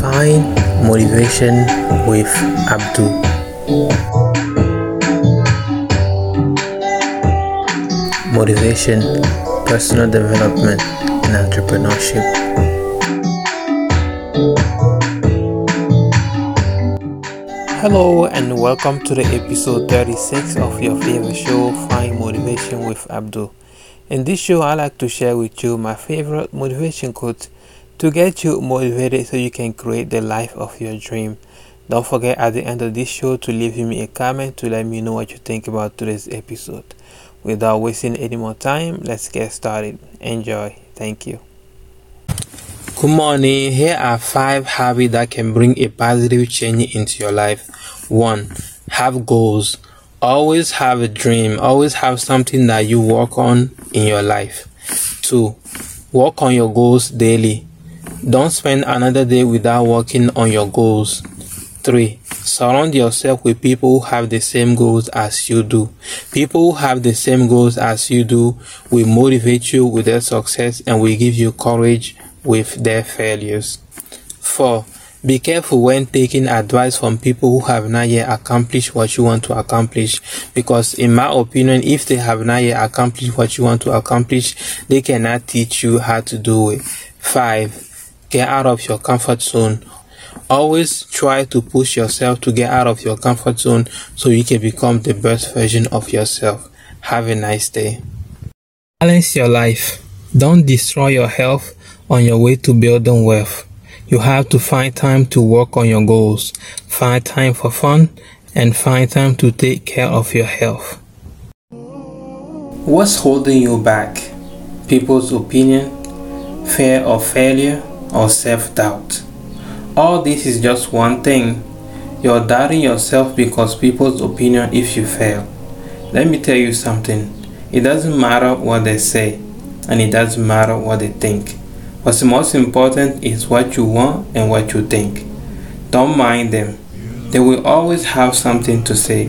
Find motivation with Abdou. Motivation, personal development, and entrepreneurship. Hello, and welcome to the episode 36 of your favorite show, Find Motivation with Abdou. In this show, I like to share with you my favorite motivation quotes to get you motivated so you can create the life of your dream. Don't forget at the end of this show to leave me a comment to let me know what you think about today's episode. Without wasting any more time, let's get started. Enjoy. Thank you. Good morning. Here are five habits that can bring a positive change into your life. One, have goals. Always have a dream. Always have something that you work on in your life. Two, work on your goals daily. Don't spend another day without working on your goals. 3. Surround yourself with people who have the same goals as you do. People who have the same goals as you do will motivate you with their success and will give you courage with their failures. 4. Be careful when taking advice from people who have not yet accomplished what you want to accomplish because in my opinion if they have not yet accomplished what you want to accomplish they cannot teach you how to do it. 5. Get out of your comfort zone. Always try to push yourself to get out of your comfort zone so you can become the best version of yourself. Have a nice day. Balance your life. Don't destroy your health on your way to building wealth. You have to find time to work on your goals, find time for fun, and find time to take care of your health. What's holding you back? People's opinion, fear of failure, or self doubt? All this is just one thing. You're doubting yourself because people's opinion if you fail. Let me tell you something. It doesn't matter what they say, and it doesn't matter what they think. What's most important is what you want and what you think. Don't mind them. They will always have something to say.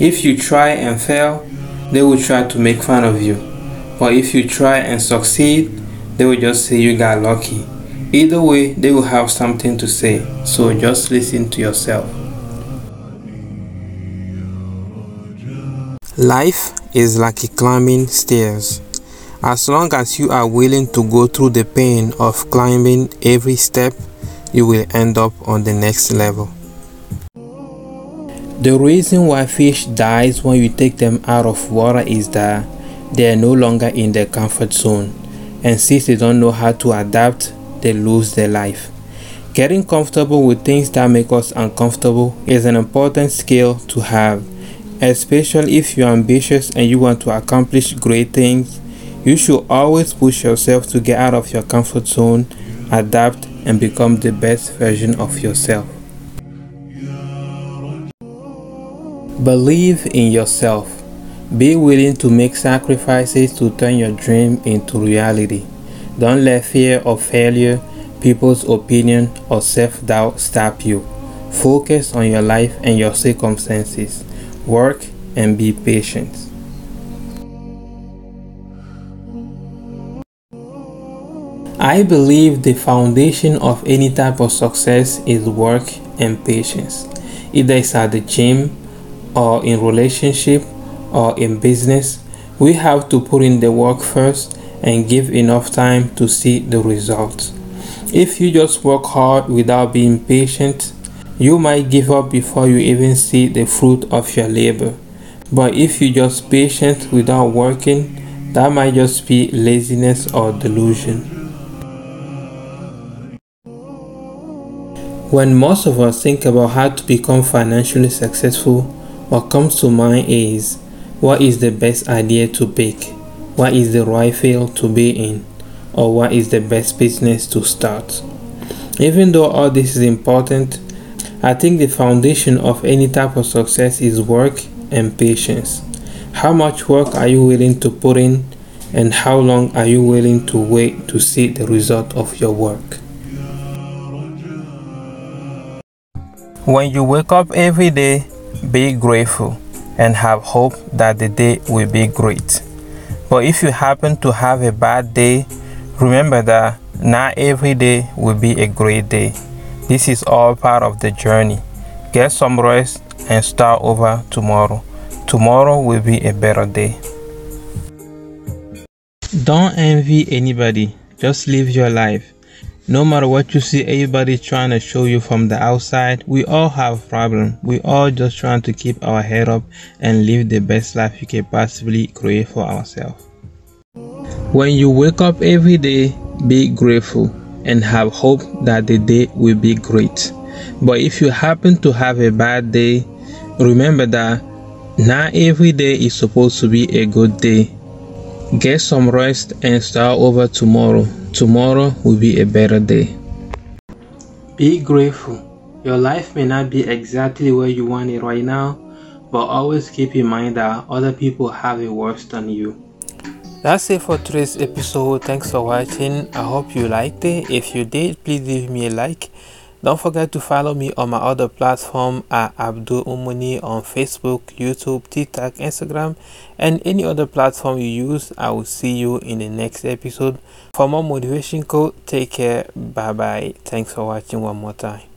If you try and fail, they will try to make fun of you. But if you try and succeed, they will just say you got lucky. Either way, they will have something to say. So just listen to yourself. Life is like climbing stairs. As long as you are willing to go through the pain of climbing every step, you will end up on the next level. The reason why fish dies when you take them out of water is that they are no longer in their comfort zone and since they don't know how to adapt, they lose their life. Getting comfortable with things that make us uncomfortable is an important skill to have, especially if you're ambitious and you want to accomplish great things you should always push yourself to get out of your comfort zone, adapt, and become the best version of yourself. Believe in yourself. Be willing to make sacrifices to turn your dream into reality. Don't let fear of failure, people's opinion, or self doubt stop you. Focus on your life and your circumstances. Work and be patient. I believe the foundation of any type of success is work and patience. Either it's at the gym or in relationship or in business, we have to put in the work first and give enough time to see the results. If you just work hard without being patient, you might give up before you even see the fruit of your labor. But if you just patient without working, that might just be laziness or delusion. When most of us think about how to become financially successful, what comes to mind is what is the best idea to pick, what is the right field to be in, or what is the best business to start. Even though all this is important, I think the foundation of any type of success is work and patience. How much work are you willing to put in, and how long are you willing to wait to see the result of your work? When you wake up every day, be grateful and have hope that the day will be great. But if you happen to have a bad day, remember that not every day will be a great day. This is all part of the journey. Get some rest and start over tomorrow. Tomorrow will be a better day. Don't envy anybody, just live your life. No matter what you see everybody trying to show you from the outside, we all have problems. We all just trying to keep our head up and live the best life you can possibly create for ourselves. When you wake up every day, be grateful and have hope that the day will be great. But if you happen to have a bad day, remember that not every day is supposed to be a good day. Get some rest and start over tomorrow. Tomorrow will be a better day. Be grateful. Your life may not be exactly where you want it right now, but always keep in mind that other people have it worse than you. That's it for today's episode. Thanks for watching. I hope you liked it. If you did, please leave me a like don't forget to follow me on my other platform at Abdou Moumouni on Facebook, YouTube, TikTok, Instagram, and any other platform you use. I will see you in the next episode. For more motivation code, take care. Bye bye. Thanks for watching one more time.